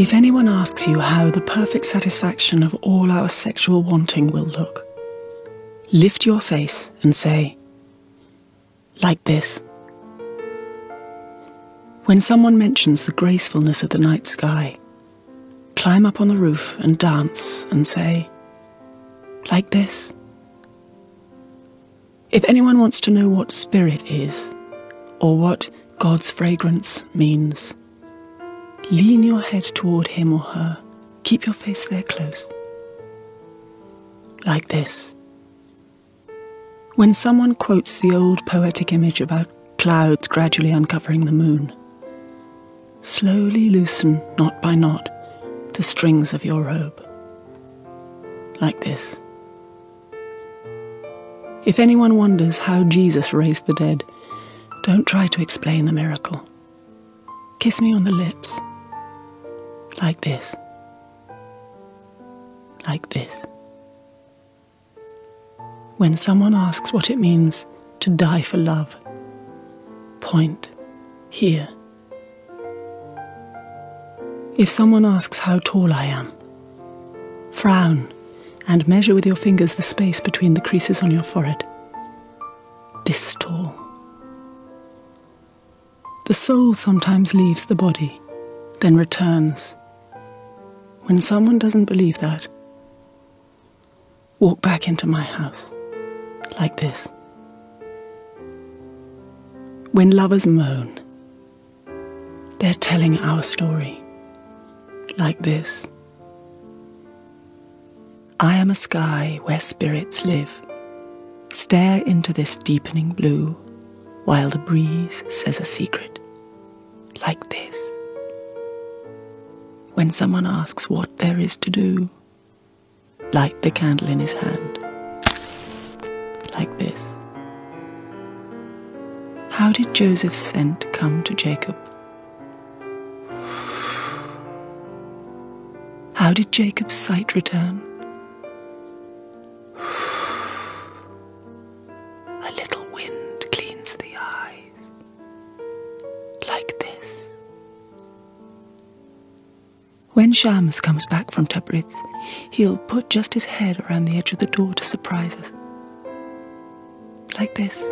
If anyone asks you how the perfect satisfaction of all our sexual wanting will look, lift your face and say, like this. When someone mentions the gracefulness of the night sky, climb up on the roof and dance and say, like this. If anyone wants to know what spirit is, or what God's fragrance means, lean your head toward him or her. Keep your face there close. Like this. When someone quotes the old poetic image about clouds gradually uncovering the moon, slowly loosen, knot by knot, the strings of your robe. Like this. If anyone wonders how Jesus raised the dead, don't try to explain the miracle. Kiss me on the lips. Like this. Like this. When someone asks what it means to die for love, point here. If someone asks how tall I am, frown and measure with your fingers the space between the creases on your forehead. This tall. The soul sometimes leaves the body, then returns. When someone doesn't believe that, walk back into my house, like this. When lovers moan, they're telling our story, like this. I am a sky where spirits live. Stare into this deepening blue while the breeze says a secret, like. When someone asks what there is to do, light the candle in his hand, like this. How did Joseph's scent come to Jacob? How did Jacob's sight return? When Shams comes back from Tabriz, he'll put just his head around the edge of the door to surprise us. Like this.